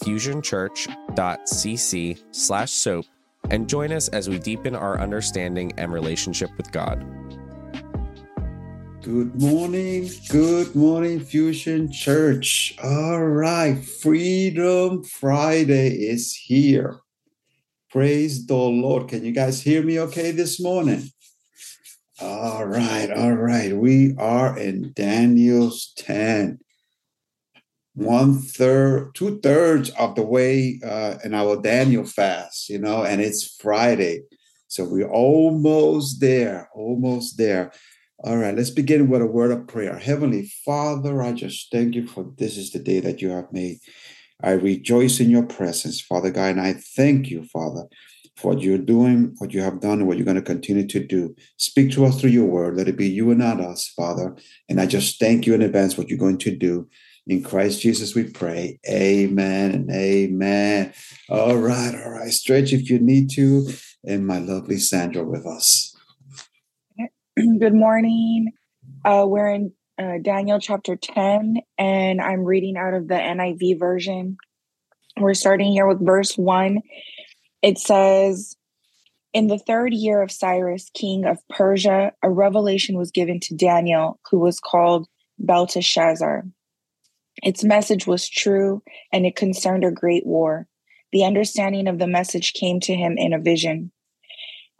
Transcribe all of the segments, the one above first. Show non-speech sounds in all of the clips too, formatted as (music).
fusionchurch.cc slash soap and join us as we deepen our understanding and relationship with God. Good morning, good morning, Fusion Church. All right, Freedom Friday is here. Praise the Lord. Can you guys hear me okay this morning? All right, all right. We are in Daniel's 10. One third, two thirds of the way uh, in our Daniel fast, you know, and it's Friday. So we're almost there, almost there. All right, let's begin with a word of prayer. Heavenly Father, I just thank you for this is the day that you have made. I rejoice in your presence, Father God, and I thank you, Father, for what you're doing, what you have done, and what you're going to continue to do. Speak to us through your word. Let it be you and not us, Father. And I just thank you in advance what you're going to do. In Christ Jesus, we pray. Amen and amen. All right, all right. Stretch if you need to. And my lovely Sandra with us. (clears throat) Good morning. Uh, we're in uh, Daniel chapter 10, and I'm reading out of the NIV version. We're starting here with verse 1. It says, In the third year of Cyrus, king of Persia, a revelation was given to Daniel, who was called Belteshazzar. Its message was true, and it concerned a great war. The understanding of the message came to him in a vision.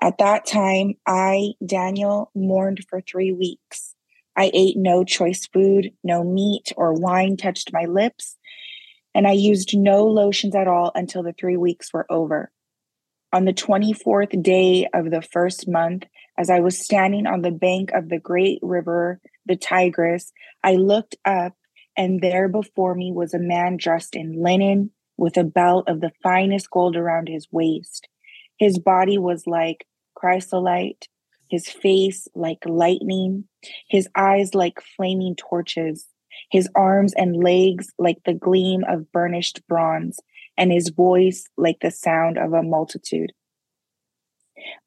At that time, I, Daniel, mourned for three weeks. I ate no choice food, no meat or wine touched my lips, and I used no lotions at all until the three weeks were over. On the 24th day of the first month, as I was standing on the bank of the great river, the Tigris, I looked up, and there before me was a man dressed in linen with a belt of the finest gold around his waist. His body was like chrysolite, his face like lightning, his eyes like flaming torches, his arms and legs like the gleam of burnished bronze, and his voice like the sound of a multitude.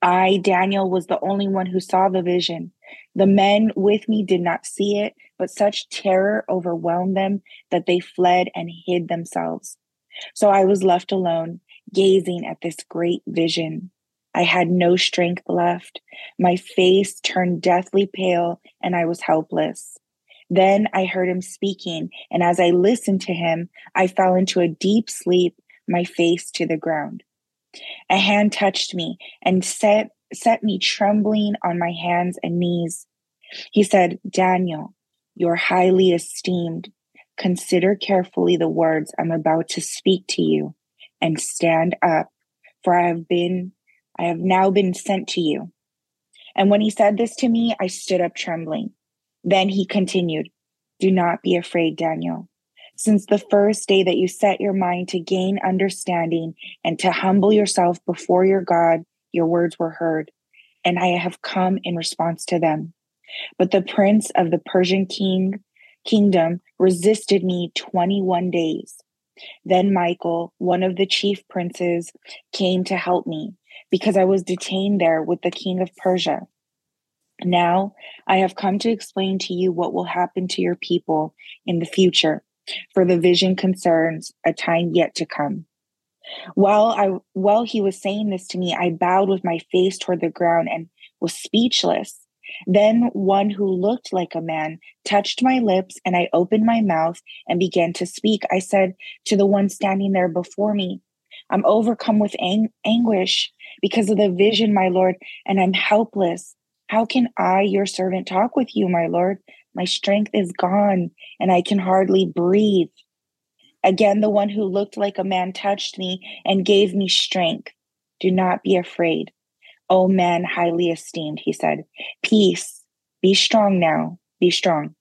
I, Daniel, was the only one who saw the vision. The men with me did not see it, but such terror overwhelmed them that they fled and hid themselves. So I was left alone, gazing at this great vision. I had no strength left. My face turned deathly pale, and I was helpless. Then I heard him speaking, and as I listened to him, I fell into a deep sleep, my face to the ground. A hand touched me and set, set me trembling on my hands and knees. He said, Daniel, you're highly esteemed. Consider carefully the words I'm about to speak to you and stand up, for I have been, I have now been sent to you. And when he said this to me, I stood up trembling. Then he continued, Do not be afraid, Daniel. Since the first day that you set your mind to gain understanding and to humble yourself before your God, your words were heard, and I have come in response to them. But the prince of the Persian king kingdom resisted me 21 days. Then Michael, one of the chief princes, came to help me because I was detained there with the king of Persia. Now I have come to explain to you what will happen to your people in the future, for the vision concerns a time yet to come. While I while he was saying this to me, I bowed with my face toward the ground and was speechless. Then one who looked like a man touched my lips, and I opened my mouth and began to speak. I said to the one standing there before me, I'm overcome with ang- anguish because of the vision, my Lord, and I'm helpless. How can I, your servant, talk with you, my Lord? My strength is gone, and I can hardly breathe. Again, the one who looked like a man touched me and gave me strength. Do not be afraid. O man highly esteemed, he said. Peace. Be strong now. Be strong.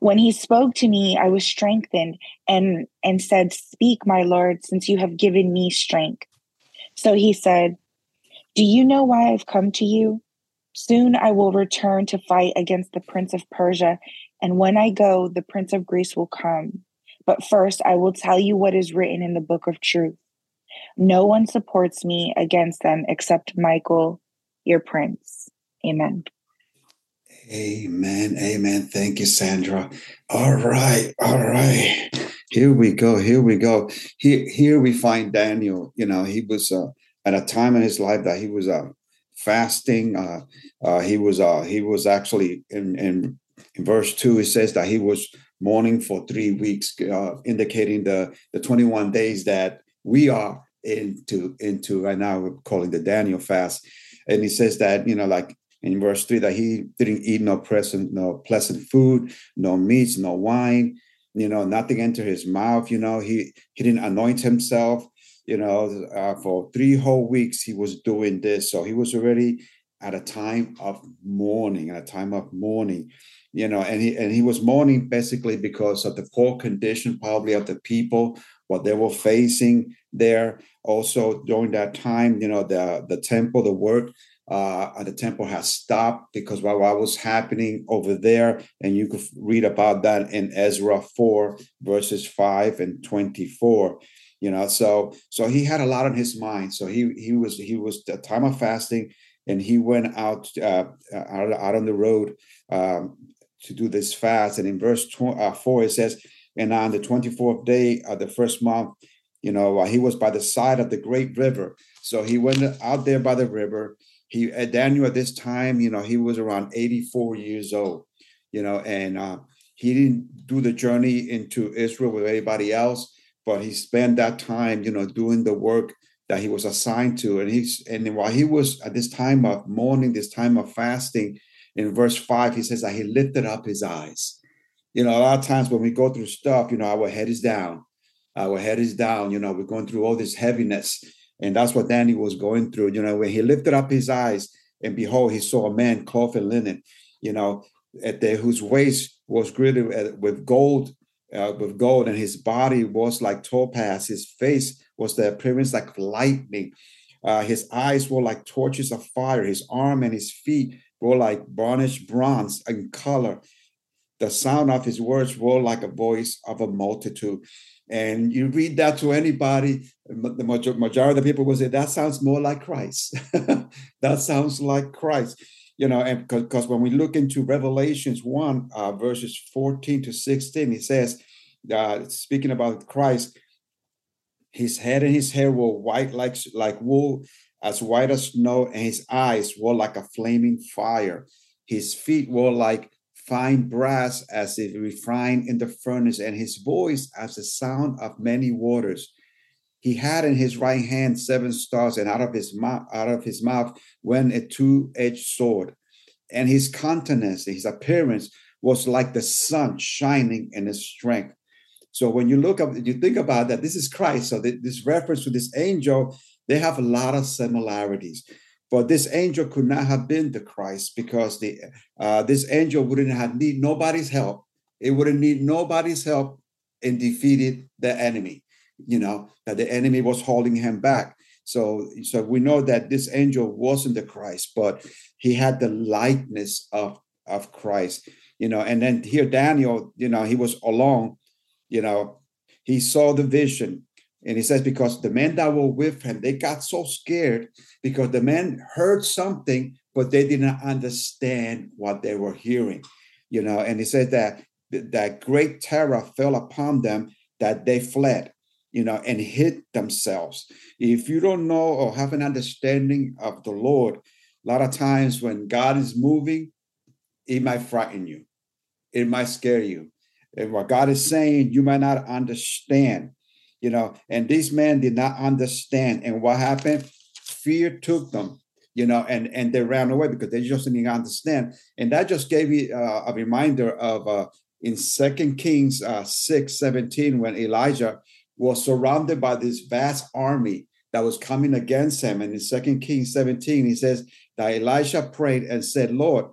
When he spoke to me, I was strengthened and, and said, Speak, my Lord, since you have given me strength. So he said, Do you know why I've come to you? Soon I will return to fight against the prince of Persia, and when I go, the prince of Greece will come. But first, I will tell you what is written in the book of truth. No one supports me against them except Michael, your prince. Amen. Amen. Amen. Thank you, Sandra. All right. All right. Here we go. Here we go. Here, here we find Daniel. You know, he was uh, at a time in his life that he was uh, fasting. Uh, uh, he was uh, he was actually in, in in verse two. It says that he was mourning for three weeks, uh, indicating the the twenty one days that we are into into right now. We're calling the Daniel fast, and he says that you know like in verse 3 that he didn't eat no pleasant no pleasant food no meats no wine you know nothing entered his mouth you know. He he didn't anoint himself you know uh, for three whole weeks he was doing this. So he was already at a time of mourning at a time of mourning you know. And he and he was mourning basically because of the poor condition probably of the people what they were facing there also during that time you know the the temple the work uh, the temple has stopped because what, what was happening over there, and you could read about that in Ezra 4, verses 5 and 24. You know, so so he had a lot on his mind. So he he was he was the time of fasting, and he went out uh, out, out on the road um, to do this fast. And in verse tw- uh, 4, it says, And on the 24th day of the first month, you know, he was by the side of the great river. So he went out there by the river he Daniel at this time, you know, he was around 84 years old, you know, and uh, he didn't do the journey into Israel with anybody else, but he spent that time, you know, doing the work that he was assigned to. And he's and while he was at this time of mourning, this time of fasting, in verse five, he says that he lifted up his eyes. You know, a lot of times when we go through stuff, you know, our head is down. Our head is down, you know, we're going through all this heaviness and that's what Danny was going through. You know, when he lifted up his eyes, and behold, he saw a man clothed in linen, you know, at the, whose waist was girded with gold, uh, with gold, and his body was like topaz. His face was the appearance like lightning. Uh, his eyes were like torches of fire. His arm and his feet were like burnished bronze in color. The sound of his words were like a voice of a multitude. And you read that to anybody, the majority of the people will say, that sounds more like Christ. (laughs) that sounds like Christ. You know, and because when we look into Revelations 1, uh, verses 14 to 16, he says, uh, speaking about Christ, his head and his hair were white like, like wool, as white as snow, and his eyes were like a flaming fire. His feet were like fine brass as if refined in the furnace, and his voice as the sound of many waters. He had in his right hand seven stars, and out of his mouth, out of his mouth went a two-edged sword. And his countenance, his appearance, was like the sun shining in his strength. So when you look up, you think about that, this is Christ. So this reference to this angel, they have a lot of similarities. But this angel could not have been the Christ because the uh, this angel wouldn't have need nobody's help. It wouldn't need nobody's help in defeating the enemy. You know that the enemy was holding him back. So, so we know that this angel wasn't the Christ, but he had the likeness of of Christ. You know, and then here Daniel, you know, he was alone. You know, he saw the vision and he says, because the men that were with him, they got so scared because the men heard something, but they did not understand what they were hearing. You know, and he says that that great terror fell upon them that they fled, you know, and hid themselves. If you don't know or have an understanding of the Lord, a lot of times when God is moving, it might frighten you, it might scare you. And what God is saying, you might not understand you know, and these men did not understand. And what happened? Fear took them, you know, and and they ran away because they just didn't understand. And that just gave me uh, a reminder of uh, in Second Kings uh, 6 17, when Elijah was surrounded by this vast army that was coming against him. And in Second Kings 17, he says that Elisha prayed and said, Lord,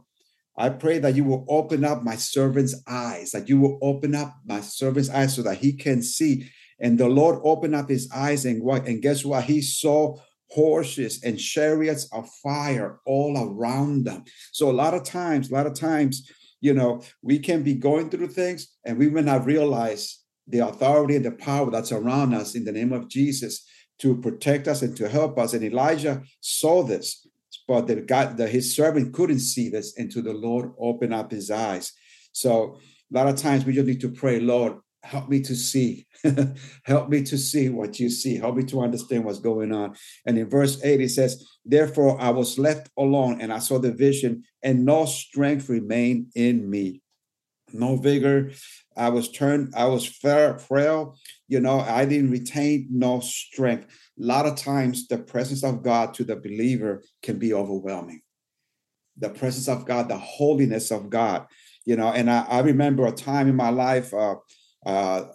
I pray that you will open up my servant's eyes, that you will open up my servant's eyes so that he can see. And the Lord opened up his eyes, and what? And guess what? He saw horses and chariots of fire all around them. So a lot of times, a lot of times, you know, we can be going through things and we may not realize the authority and the power that's around us in the name of Jesus to protect us and to help us. And Elijah saw this, but the God, the, his servant couldn't see this until the Lord opened up his eyes. So a lot of times we just need to pray, Lord, help me to see (laughs) help me to see what you see. Help me to understand what's going on. And in verse 8 it says therefore i was left alone and i saw the vision and no strength remained in me. No vigor. I was turned i was frail you know i didn't retain no strength. A lot of times the presence of god to the believer can be overwhelming. The presence of god the holiness of god you know and i, I remember a time in my life uh, uh,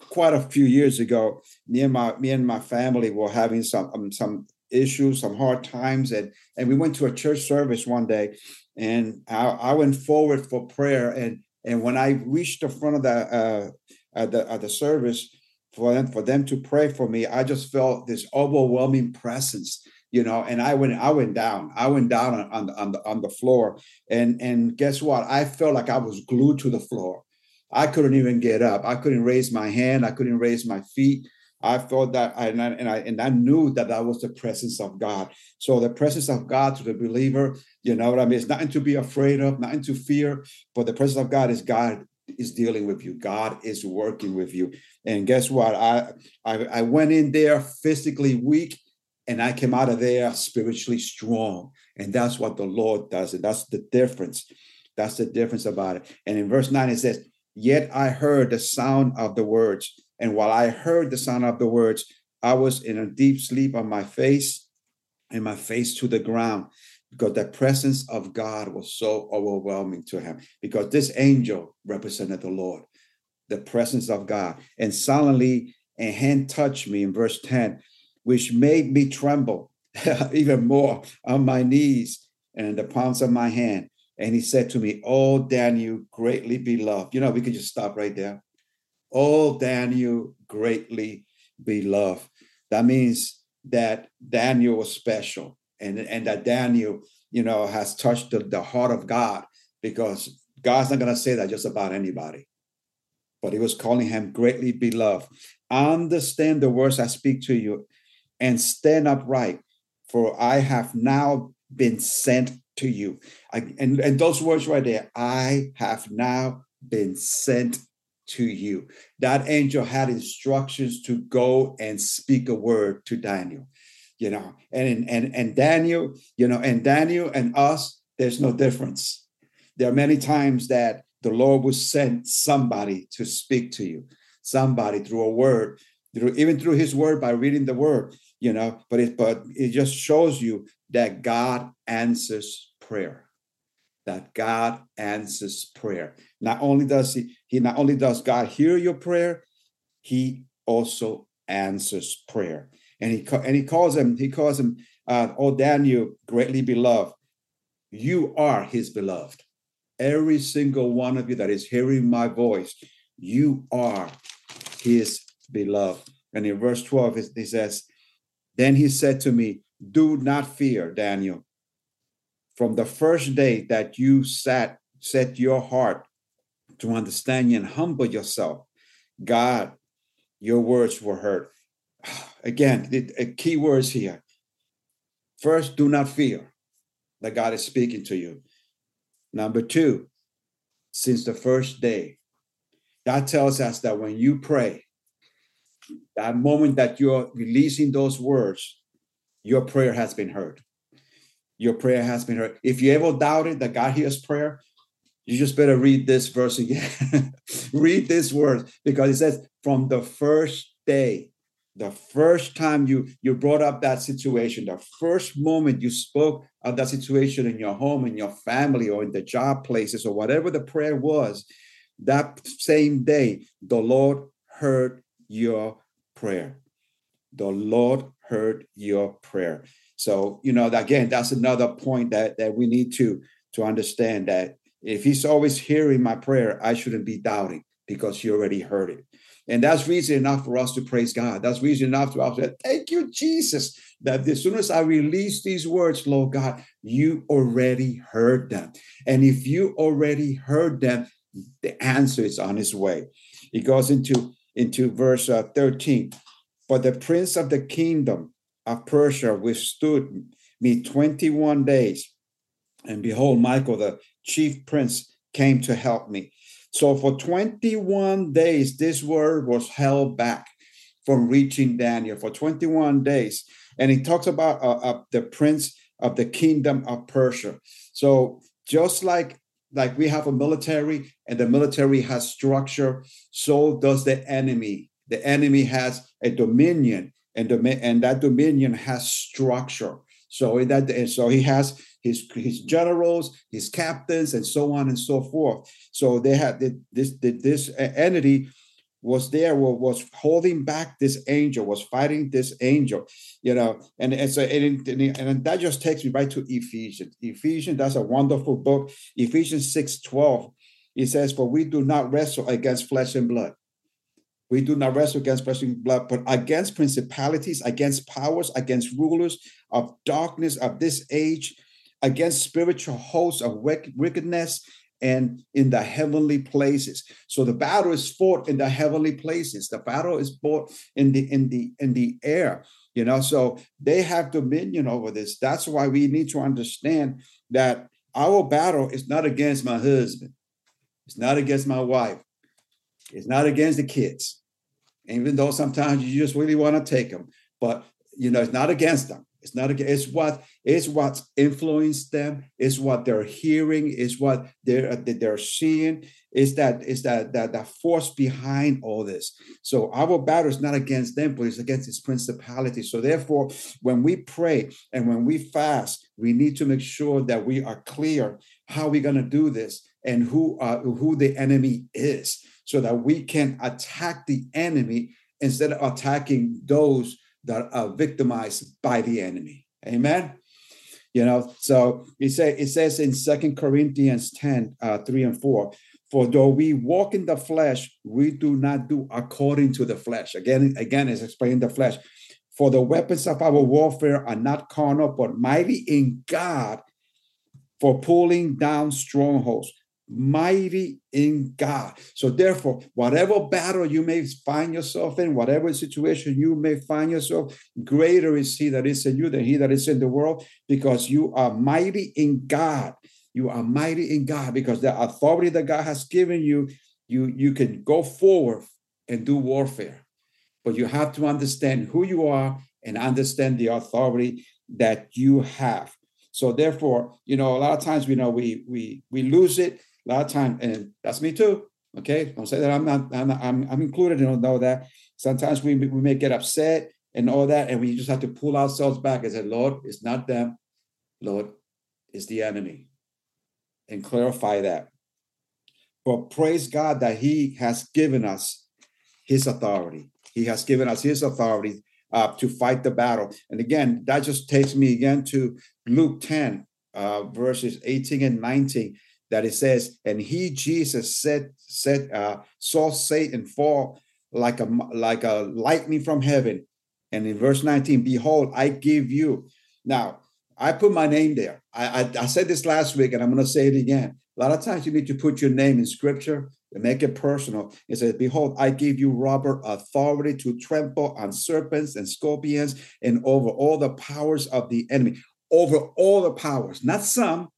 quite a few years ago, me and my me and my family were having some um, some issues, some hard times, and and we went to a church service one day, and I, I went forward for prayer, and and when I reached the front of the uh, at the at the service for them for them to pray for me, I just felt this overwhelming presence you know and i went i went down. I went down on, on, the, on the on the floor and and guess what? I felt like i was glued to the floor I couldn't even get up. I couldn't raise my hand. I couldn't raise my feet. I thought that, I, and I, and I and I knew that that was the presence of God. So the presence of God to the believer, you know what I mean. It's nothing to be afraid of, nothing to fear. But the presence of God is God is dealing with you. God is working with you. And guess what? I I, I went in there physically weak, and I came out of there spiritually strong. And that's what the Lord does. And that's the difference. That's the difference about it. And in verse nine it says Yet I heard the sound of the words. And while I heard the sound of the words, I was in a deep sleep on my face and my face to the ground because the presence of God was so overwhelming to him. Because this angel represented the Lord, the presence of God. And suddenly a hand touched me in verse 10, which made me tremble (laughs) even more on my knees and the palms of my hand. And he said to me, Oh, Daniel, greatly beloved. You know, we could just stop right there. Oh, Daniel, greatly beloved. That means that Daniel was special and, and that Daniel, you know, has touched the, the heart of God because God's not going to say that just about anybody. But he was calling him greatly beloved. Understand the words I speak to you and stand upright, for I have now been sent to you. I, and, and those words right there, I have now been sent to you. That angel had instructions to go and speak a word to Daniel, you know, and and and Daniel, you know, and Daniel and us, there's no difference. There are many times that the Lord will send somebody to speak to you, somebody through a word, through even through His word by reading the word, you know. But it but it just shows you that God answers prayer that God answers prayer. Not only does he, he not only does God hear your prayer, he also answers prayer. And he and he calls him, he calls him, uh, oh Daniel, greatly beloved. You are his beloved. Every single one of you that is hearing my voice, you are his beloved. And in verse 12, he says, Then he said to me, Do not fear, Daniel. From the first day that you sat set your heart to understand and humble yourself god your words were heard. (sighs) Again the key words here. First do not fear that god is speaking to you. Number two since the first day God tells us that when you pray that moment that you're releasing those words your prayer has been heard your prayer has been heard. If you ever doubted that God hears prayer, you just better read this verse again. (laughs) read this word because it says, from the first day, the first time you you brought up that situation, the first moment you spoke of that situation in your home, in your family, or in the job places, or whatever the prayer was, that same day, the Lord heard your prayer. The Lord heard your prayer. So, you know, again, that's another point that, that we need to to understand that if he's always hearing my prayer, I shouldn't be doubting because he already heard it. And that's reason enough for us to praise God. That's reason enough to say, Thank you, Jesus. That as soon as I release these words, Lord God, you already heard them. And if you already heard them, the answer is on its way. It goes into, into verse uh, 13. But the prince of the kingdom of Persia withstood me 21 days. And behold, Michael, the chief prince, came to help me. So for 21 days, this word was held back from reaching Daniel for 21 days. And he talks about uh, uh, the prince of the kingdom of Persia. So just like like we have a military and the military has structure, so does the enemy. The enemy has a dominion and, and that dominion has structure. So that, so he has his his generals, his captains, and so on and so forth. So they have this this entity was there was holding back this angel was fighting this angel you know? And, and so and, and, that just takes me right to ephesians. Ephesians that's a wonderful book. Ephesians 6 12 it says for we do not wrestle against flesh and blood. We do not wrestle against flesh and blood, but against principalities, against powers, against rulers of darkness of this age, against spiritual hosts of wickedness and in the heavenly places. So the battle is fought in the heavenly places. The battle is fought in the in the in the air. You know, so they have dominion over this. That's why we need to understand that our battle is not against my husband. It's not against my wife. It's not against the kids. Even though sometimes you just really want to take them, but you know, it's not against them. It's not it's what it's what's influenced them. It's what they're hearing. Is what they're they're seeing. Is that is that that that force behind all this? So our battle is not against them, but it's against its principality. So therefore, when we pray and when we fast, we need to make sure that we are clear how we're going to do this and who uh, who the enemy is, so that we can attack the enemy instead of attacking those that are victimized by the enemy. Amen. You know, so it, say, it says in Second Corinthians 10, uh, 3 and 4, for though we walk in the flesh, we do not do according to the flesh. Again, again, is explaining the flesh. For the weapons of our warfare are not carnal, but mighty in God for pulling down strongholds mighty in God. So, therefore, whatever battle you may find yourself in, whatever situation you may find yourself, greater is He that is in you than He that is in the world, because you are mighty in God. You are mighty in God because the authority that God has given you, you, you can go forward and do warfare. But you have to understand who you are and understand the authority that you have. So therefore, you know, a lot of times we know we we we lose it a lot of time, and that's me too. Okay, don't say that I'm not. I'm not, I'm, I'm included in all that. Sometimes we we may get upset and all that, and we just have to pull ourselves back and say, Lord, it's not them. Lord, it's the enemy, and clarify that. But praise God that He has given us His authority. He has given us His authority uh, to fight the battle. And again, that just takes me again to Luke 10, uh, verses 18 and 19 that it says, and he Jesus said said uh, saw Satan fall like a like a lightning from heaven. And in verse 19, behold, I give you. Now, I put my name there. I, I, I said this last week, and I'm going to say it again. A lot of times you need to put your name in scripture and make it personal. It says, Behold, I give you, Robert, authority to trample on serpents and scorpions and over all the powers of the enemy. Over all the powers, not some.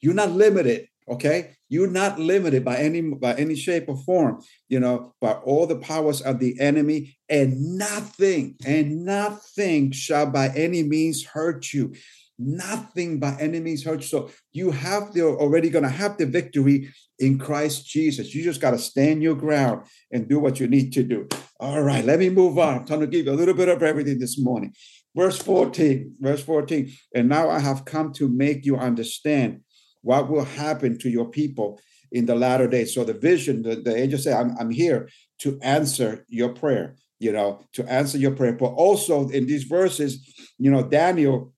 You're not limited okay? You're not limited by any by any shape or form you know by all the powers of the enemy and nothing and nothing shall by any means hurt you. Nothing by any means hurt you. So you have the already going to have the victory in christ jesus. You just got to stand your ground and do what you need to do. All right let me move on. I'm trying to give you a little bit of everything this morning. Verse 14 verse 14 and now i have come to make you understand what will happen to your people in the latter days. So the vision, the, the angel said, I'm, I'm here to answer your prayer, you know, to answer your prayer. But also in these verses, you know, Daniel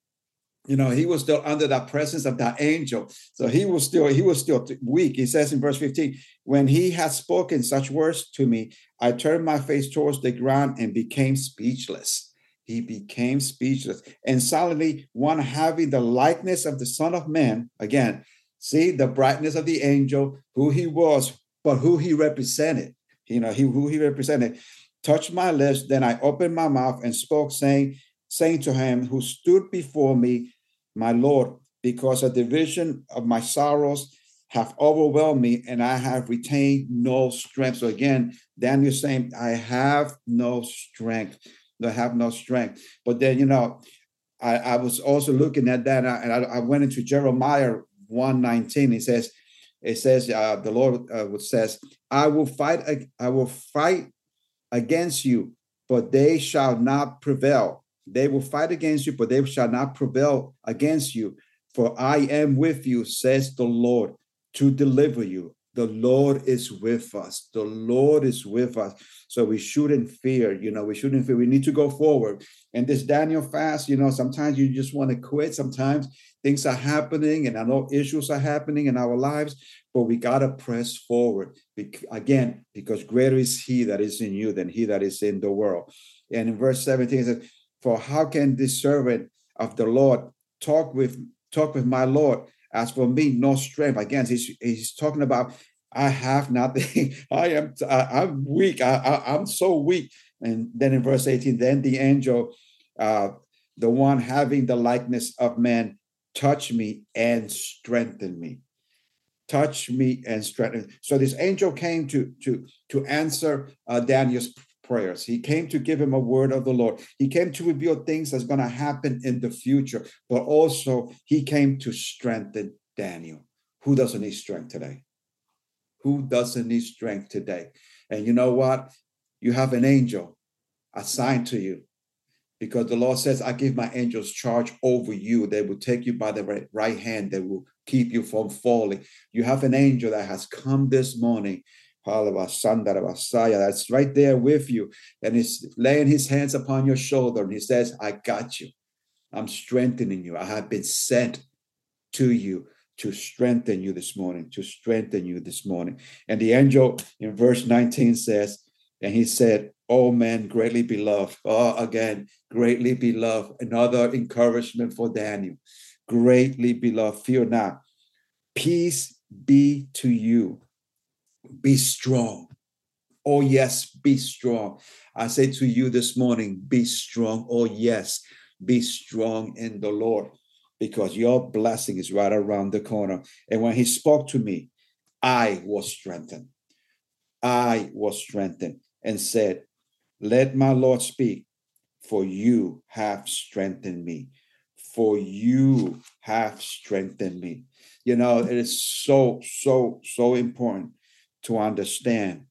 you know he was still under the presence of that angel so he was still he was still weak he says in verse 15 when he had spoken such words to me i turned my face towards the ground and became speechless he became speechless and suddenly one having the likeness of the son of man again see the brightness of the angel who he was but who he represented you know he who he represented touched my lips then i opened my mouth and spoke saying saying to him who stood before me, My Lord, because a division of my sorrows have overwhelmed me and I have retained no strength. So again, Daniel saying, I have no strength. I have no strength. But then, you know, I, I was also looking at that and I, I went into Jeremiah 119. It says, it says, uh, the Lord uh, says, I will fight, I will fight against you, but they shall not prevail. They will fight against you, but they shall not prevail against you. For I am with you, says the Lord, to deliver you. The Lord is with us. The Lord is with us. So we shouldn't fear. You know, we shouldn't fear. We need to go forward. And this Daniel fast, you know, sometimes you just want to quit. Sometimes things are happening, and I know issues are happening in our lives, but we got to press forward. Again, because greater is He that is in you than He that is in the world. And in verse 17, it says, for how can this servant of the Lord talk with talk with my Lord? As for me, no strength. Again, he's, he's talking about I have nothing. (laughs) I am I, am weak. I, I, am so weak. And then in verse 18, then the angel, uh, the one having the likeness of man, touch me and strengthen me. Touch me and strengthen. So this angel came to to to answer uh, Daniel's prayers. He came to give him a word of the Lord. He came to reveal things that's going to happen in the future, but also he came to strengthen Daniel. Who doesn't need strength today? Who doesn't need strength today? And you know what? You have an angel assigned to you because the Lord says, I give my angels charge over you. They will take you by the right hand, they will keep you from falling. You have an angel that has come this morning that's right there with you. And he's laying his hands upon your shoulder and he says, I got you. I'm strengthening you. I have been sent to you to strengthen you this morning, to strengthen you this morning. And the angel in verse 19 says, and he said, Oh man, greatly beloved. Oh, again, greatly beloved. Another encouragement for Daniel. Greatly beloved. Fear not. Peace be to you be strong. Oh, yes, be strong. I say to you this morning, be strong. Oh, yes, be strong in the Lord because your blessing is right around the corner. And when he spoke to me, I was strengthened. I was strengthened and said, Let my Lord speak, for you have strengthened me. For you have strengthened me. You know, it is so, so, so important to understand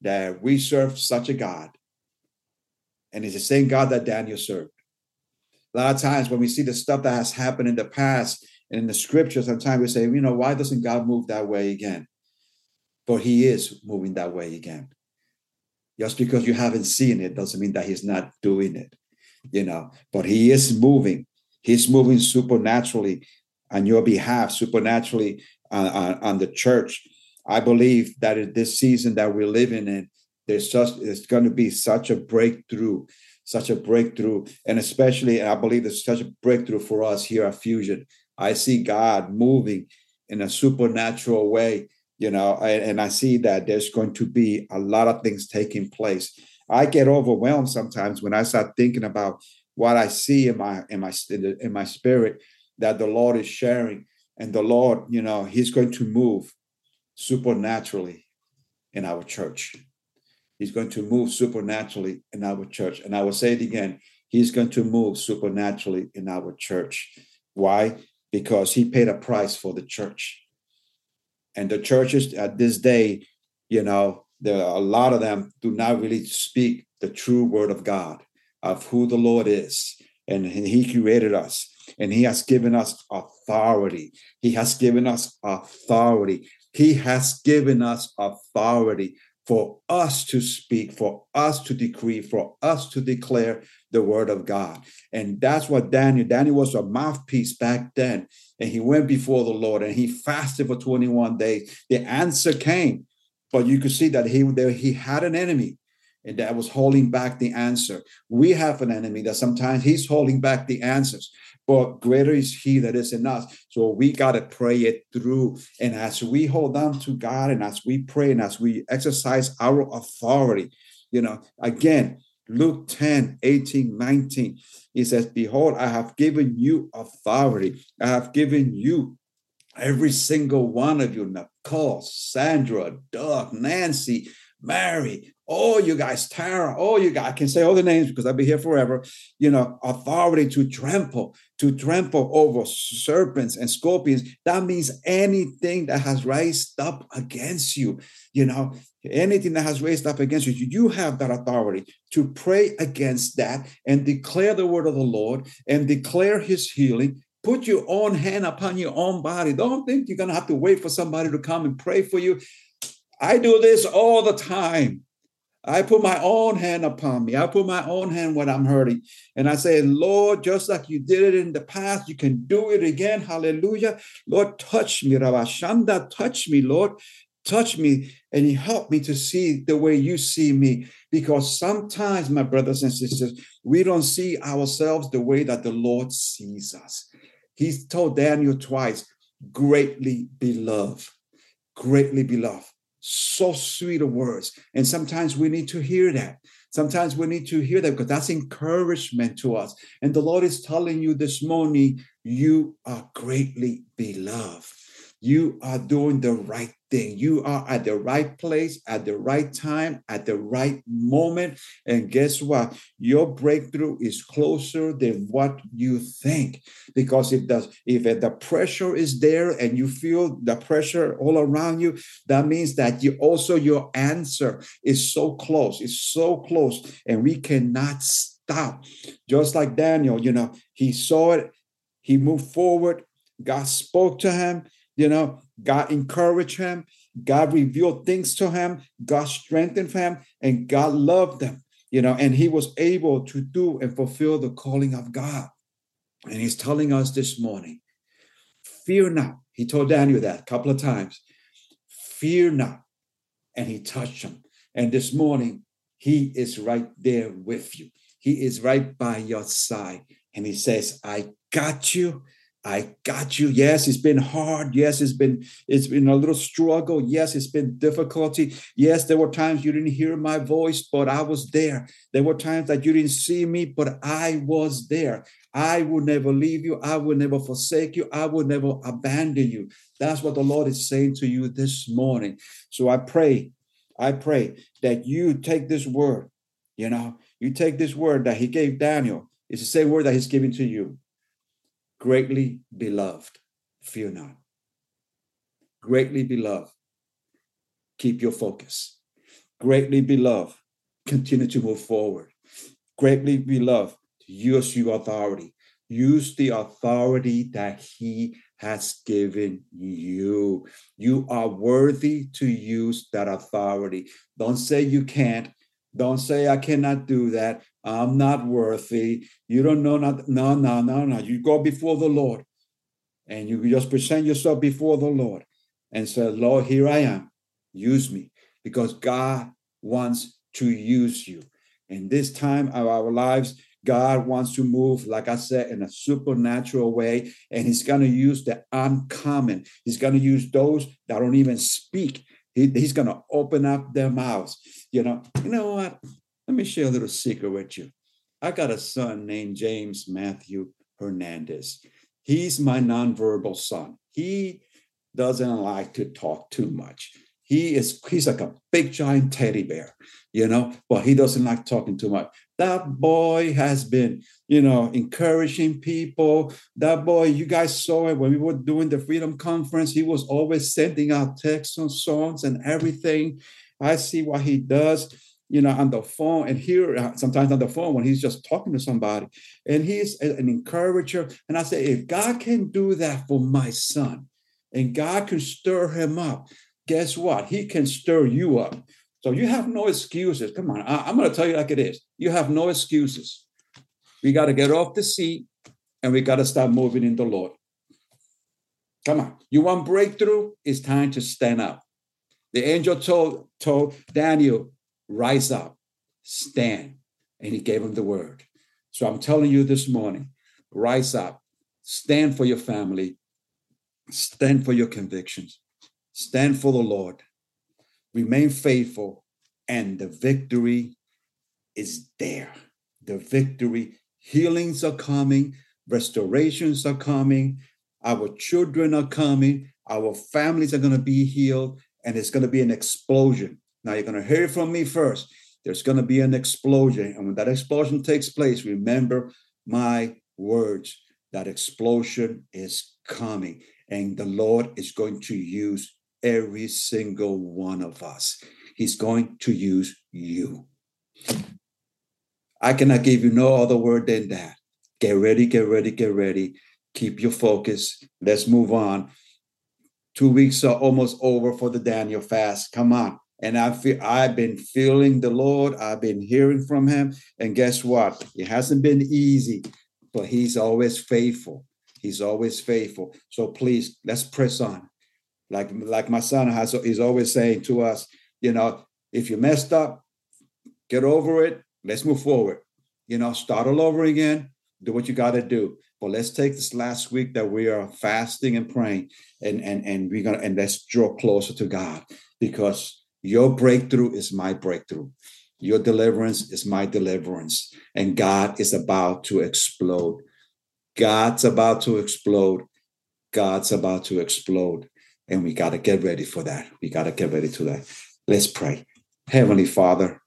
that we serve such a God, and it's the same God that Daniel served. A lot of times when we see the stuff that has happened in the past and in the scriptures, sometimes we say, you know, why doesn't God move that way again? But he is moving that way again. Just because you haven't seen it doesn't mean that he's not doing it, you know, but he is moving. He's moving supernaturally on your behalf, supernaturally on, on, on the church I believe that in this season that we're living in, there's just it's going to be such a breakthrough, such a breakthrough, and especially I believe there's such a breakthrough for us here at Fusion. I see God moving in a supernatural way, you know, and I see that there's going to be a lot of things taking place. I get overwhelmed sometimes when I start thinking about what I see in my in my in my spirit that the Lord is sharing, and the Lord, you know, He's going to move supernaturally in our church. He's going to move supernaturally in our church. And I will say it again He's going to move supernaturally in our church. Why? Because He paid a price for the church. And the churches at this day, you know, there are a lot of them do not really speak the true word of God, of who the Lord is. And He created us and He has given us authority. He has given us authority he has given us authority for us to speak, for us to decree, for us to declare the word of God. And that's what Daniel, Daniel was a mouthpiece back then. And he went before the Lord and he fasted for 21 days. The answer came, but you could see that he, he had an enemy and that was holding back the answer. We have an enemy that sometimes he's holding back the answers but greater is he that is in us. So we got to pray it through. And as we hold on to God and as we pray and as we exercise our authority, you know, again, Luke 10, 18, 19, he says, Behold, I have given you authority. I have given you every single one of you, Nicole, Sandra, Doug, Nancy, Mary, oh, you guys, Tara, oh, you guys, I can say all the names because I'll be here forever. You know, authority to trample, to trample over serpents and scorpions. That means anything that has raised up against you, you know, anything that has raised up against you, you have that authority to pray against that and declare the word of the Lord and declare his healing put your own hand upon your own body. Don't think you're going to have to wait for somebody to come and pray for you. I do this all the time. I put my own hand upon me. I put my own hand when I'm hurting. And I say, Lord, just like you did it in the past, you can do it again. Hallelujah. Lord, touch me. Rabashanda, touch me, Lord. Touch me. And He helped me to see the way you see me. Because sometimes, my brothers and sisters, we don't see ourselves the way that the Lord sees us. He's told Daniel twice, greatly beloved, greatly beloved so sweet of words. And sometimes we need to hear that. Sometimes we need to hear that because that's encouragement to us. And the Lord is telling you this morning, you are greatly beloved. You are doing the right thing. You are at the right place at the right time at the right moment. And guess what? Your breakthrough is closer than what you think. Because if the if the pressure is there and you feel the pressure all around you, that means that you also your answer is so close. It's so close, and we cannot stop. Just like Daniel, you know, he saw it, he moved forward. God spoke to him you know, God encouraged him, God revealed things to him, God strengthened him, and God loved them, you know, and he was able to do and fulfill the calling of God. And he's telling us this morning, fear not. He told Daniel that a couple of times, fear not. And he touched him. And this morning, he is right there with you. He is right by your side. And he says, I got you. I got you. Yes, it's been hard. Yes, it's been it's been a little struggle. Yes, it's been difficulty. Yes, there were times you didn't hear my voice, but I was there. There were times that you didn't see me, but I was there. I will never leave you. I will never forsake you. I will never abandon you. That's what the Lord is saying to you this morning. So I pray, I pray that you take this word, you know, you take this word that he gave Daniel. It's the same word that he's giving to you greatly beloved, fear not. Greatly beloved, keep your focus. Greatly beloved, continue to move forward. Greatly beloved, use your authority. Use the authority that He has given you. You are worthy to use that authority. Don't say you can't. Don't say I cannot do that. I'm not worthy. You don't know not no, no, no, no. You go before the Lord and you just present yourself before the Lord and say, Lord, here I am. Use me. Because God wants to use you. In this time of our lives, God wants to move, like I said, in a supernatural way, and He's going to use the uncommon. He's going to use those that don't even speak. He, he's going to open up their mouths. You know, you know what? Let me share a little secret with you. I got a son named James Matthew Hernandez. He's my nonverbal son. He doesn't like to talk too much. He is he's like a big giant teddy bear, you know, but he doesn't like talking too much. That boy has been, you know, encouraging people. That boy, you guys saw it when we were doing the Freedom Conference. He was always sending out texts and songs and everything. I see what he does you know, on the phone and hear uh, sometimes on the phone when he's just talking to somebody. And he's an encourager. And I say, if God can do that for my son and God can stir him up, guess what? He can stir you up. So you have no excuses. Come on, I, am going to tell you like it is. You have no excuses. We got to get off the seat and we got to start moving in the Lord. Come on. You want breakthrough? It's time to stand up. The angel told, told Daniel, rise up, stand. And he gave him the word. So I'm telling you this morning, rise up, stand for your family, stand for your convictions, stand for the Lord, remain faithful, and the victory is there. The victory, healings are coming, restorations are coming, our children are coming, our families are going to be healed, and it's going to be an explosion. Now, you're going to hear from me first. There's going to be an explosion. And when that explosion takes place, remember my words. That explosion is coming, and the Lord is going to use every single one of us. He's going to use you. I cannot give you no other word than that. Get ready, get ready, get ready. Keep your focus. Let's move on. Two weeks are almost over for the Daniel fast. Come on. And I feel I've been feeling the Lord. I've been hearing from him. And guess what? It hasn't been easy, but he's always faithful. He's always faithful. So please let's press on. Like, like my son has he's always saying to us, you know, if you messed up, get over it. Let's move forward. You know, start all over again. Do what you got to do. But let's take this last week that we are fasting and praying, and and and we're gonna and let's draw closer to God because your breakthrough is my breakthrough. Your deliverance is my deliverance. And God is about to explode. God's about to explode. God's about to explode. And we got to get ready for that. We got to get ready to that. Let's pray. Heavenly Father,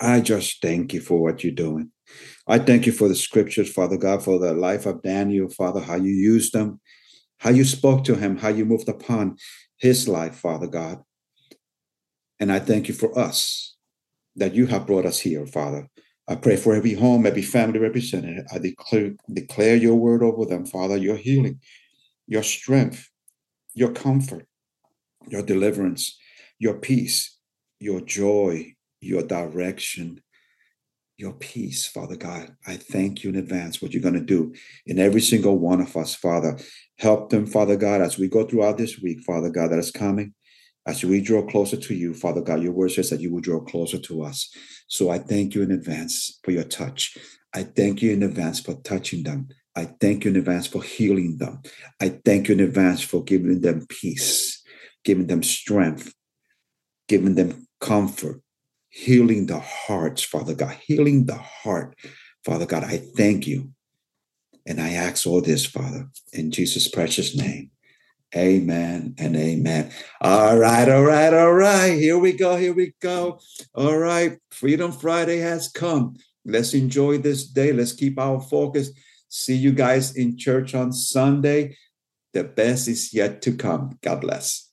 I just thank you for what you're doing. I thank you for the scriptures, Father God, for the life of Daniel, Father, how you used them, how you spoke to him, how you moved upon his life, Father God. And I thank you for us that you have brought us here, Father. I pray for every home, every family represented. I declare, declare your word over them, Father, your healing, your strength, your comfort, your deliverance, your peace, your joy, your direction, your peace, Father God. I thank you in advance what you're going to do in every single one of us, Father. Help them, Father God, as we go throughout this week, Father God, that is coming. As we draw closer to you, Father God, your word says that you will draw closer to us. So I thank you in advance for your touch. I thank you in advance for touching them. I thank you in advance for healing them. I thank you in advance for giving them peace, giving them strength, giving them comfort, healing the hearts, Father God, healing the heart. Father God, I thank you. And I ask all this, Father, in Jesus' precious name. Amen and amen. All right, all right, all right. Here we go. Here we go. All right. Freedom Friday has come. Let's enjoy this day. Let's keep our focus. See you guys in church on Sunday. The best is yet to come. God bless.